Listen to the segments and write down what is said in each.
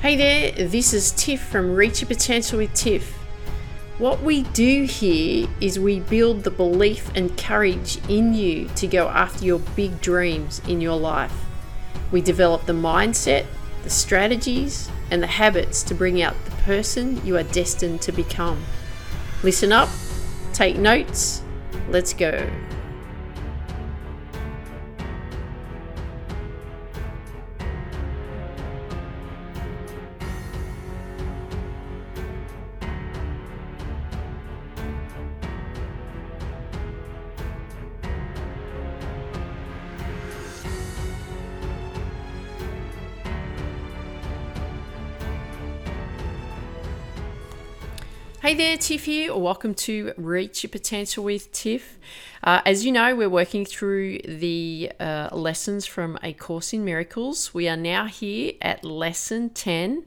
Hey there, this is Tiff from Reach Your Potential with Tiff. What we do here is we build the belief and courage in you to go after your big dreams in your life. We develop the mindset, the strategies, and the habits to bring out the person you are destined to become. Listen up, take notes, let's go. Hey there, Tiff here. Welcome to Reach Your Potential with Tiff. Uh, as you know, we're working through the uh, lessons from A Course in Miracles. We are now here at lesson 10.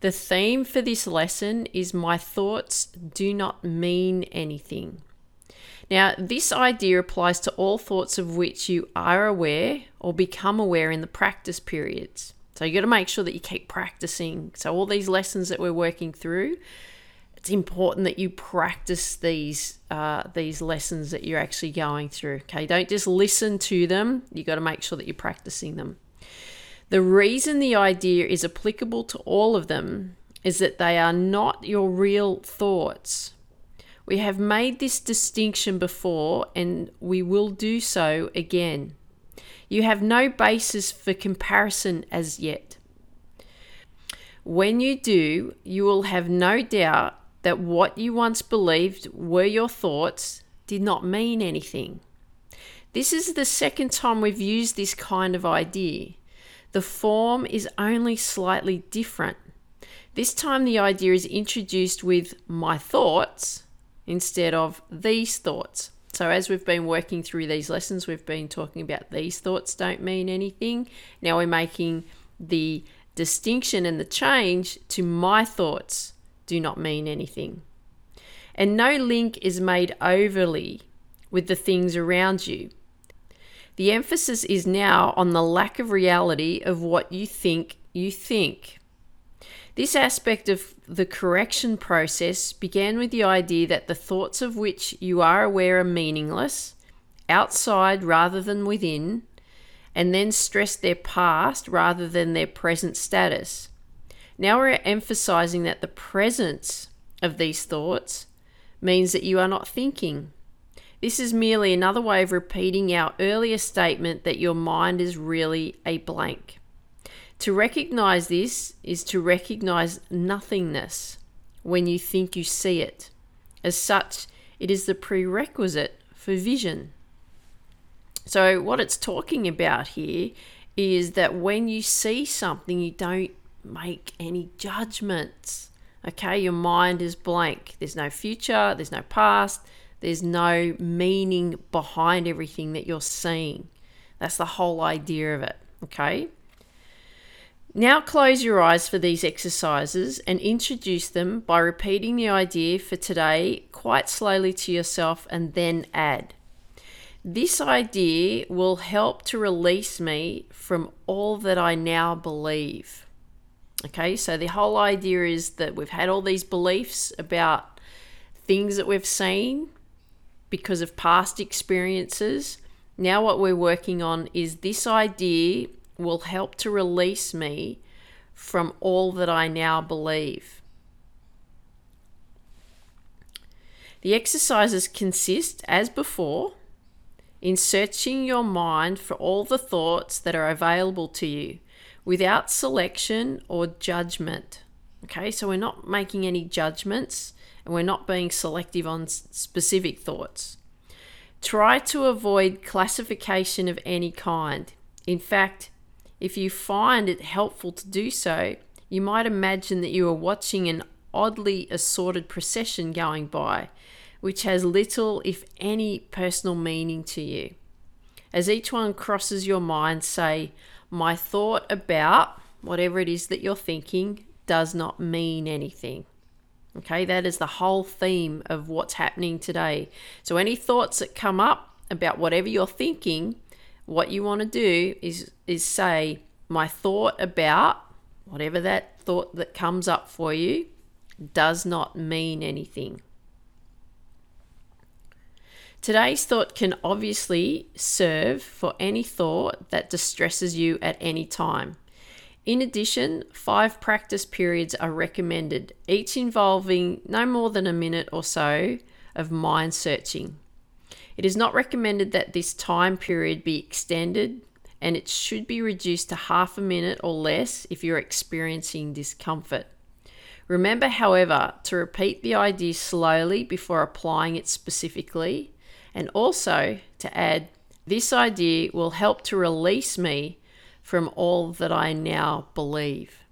The theme for this lesson is My Thoughts Do Not Mean Anything. Now, this idea applies to all thoughts of which you are aware or become aware in the practice periods. So, you got to make sure that you keep practicing. So, all these lessons that we're working through it's important that you practice these uh, these lessons that you're actually going through. Okay, don't just listen to them. You got to make sure that you're practicing them. The reason the idea is applicable to all of them is that they are not your real thoughts. We have made this distinction before and we will do so again. You have no basis for comparison as yet. When you do, you will have no doubt that what you once believed were your thoughts did not mean anything. This is the second time we've used this kind of idea. The form is only slightly different. This time, the idea is introduced with my thoughts instead of these thoughts. So, as we've been working through these lessons, we've been talking about these thoughts don't mean anything. Now we're making the distinction and the change to my thoughts do not mean anything. And no link is made overly with the things around you. The emphasis is now on the lack of reality of what you think you think. This aspect of the correction process began with the idea that the thoughts of which you are aware are meaningless, outside rather than within, and then stressed their past rather than their present status. Now we're emphasizing that the presence of these thoughts means that you are not thinking. This is merely another way of repeating our earlier statement that your mind is really a blank. To recognize this is to recognize nothingness when you think you see it. As such, it is the prerequisite for vision. So, what it's talking about here is that when you see something, you don't make any judgments. Okay, your mind is blank. There's no future, there's no past, there's no meaning behind everything that you're seeing. That's the whole idea of it. Okay. Now close your eyes for these exercises and introduce them by repeating the idea for today quite slowly to yourself and then add. This idea will help to release me from all that I now believe. Okay, so the whole idea is that we've had all these beliefs about things that we've seen because of past experiences. Now, what we're working on is this idea will help to release me from all that I now believe. The exercises consist, as before, in searching your mind for all the thoughts that are available to you without selection or judgment. Okay, so we're not making any judgments and we're not being selective on specific thoughts. Try to avoid classification of any kind. In fact, if you find it helpful to do so, you might imagine that you are watching an oddly assorted procession going by, which has little, if any, personal meaning to you. As each one crosses your mind, say, my thought about whatever it is that you're thinking does not mean anything. Okay, that is the whole theme of what's happening today. So, any thoughts that come up about whatever you're thinking, what you want to do is, is say, My thought about whatever that thought that comes up for you does not mean anything. Today's thought can obviously serve for any thought that distresses you at any time. In addition, five practice periods are recommended, each involving no more than a minute or so of mind searching. It is not recommended that this time period be extended, and it should be reduced to half a minute or less if you're experiencing discomfort. Remember, however, to repeat the idea slowly before applying it specifically, and also to add, This idea will help to release me from all that I now believe.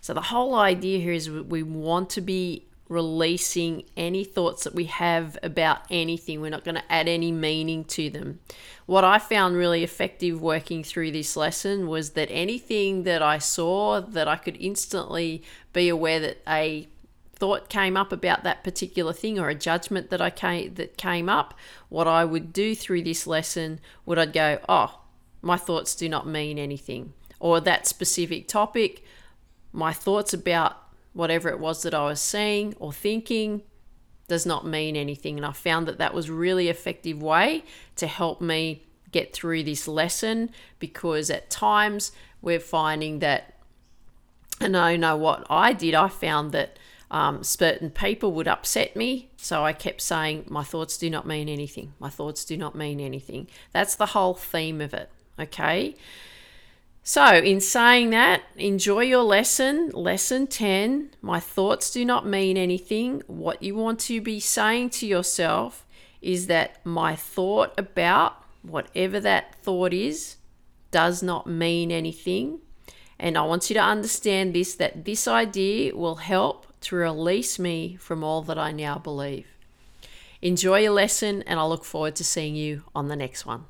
So, the whole idea here is we want to be releasing any thoughts that we have about anything. We're not going to add any meaning to them. What I found really effective working through this lesson was that anything that I saw that I could instantly be aware that a thought came up about that particular thing or a judgment that I came that came up, what I would do through this lesson would I'd go, "Oh, my thoughts do not mean anything." Or that specific topic, my thoughts about whatever it was that I was seeing or thinking does not mean anything. And I found that that was really effective way to help me get through this lesson because at times we're finding that, and oh, I know what I did, I found that um, certain people would upset me. So I kept saying, My thoughts do not mean anything. My thoughts do not mean anything. That's the whole theme of it. Okay. So, in saying that, enjoy your lesson, lesson 10. My thoughts do not mean anything. What you want to be saying to yourself is that my thought about whatever that thought is does not mean anything. And I want you to understand this that this idea will help to release me from all that I now believe. Enjoy your lesson, and I look forward to seeing you on the next one.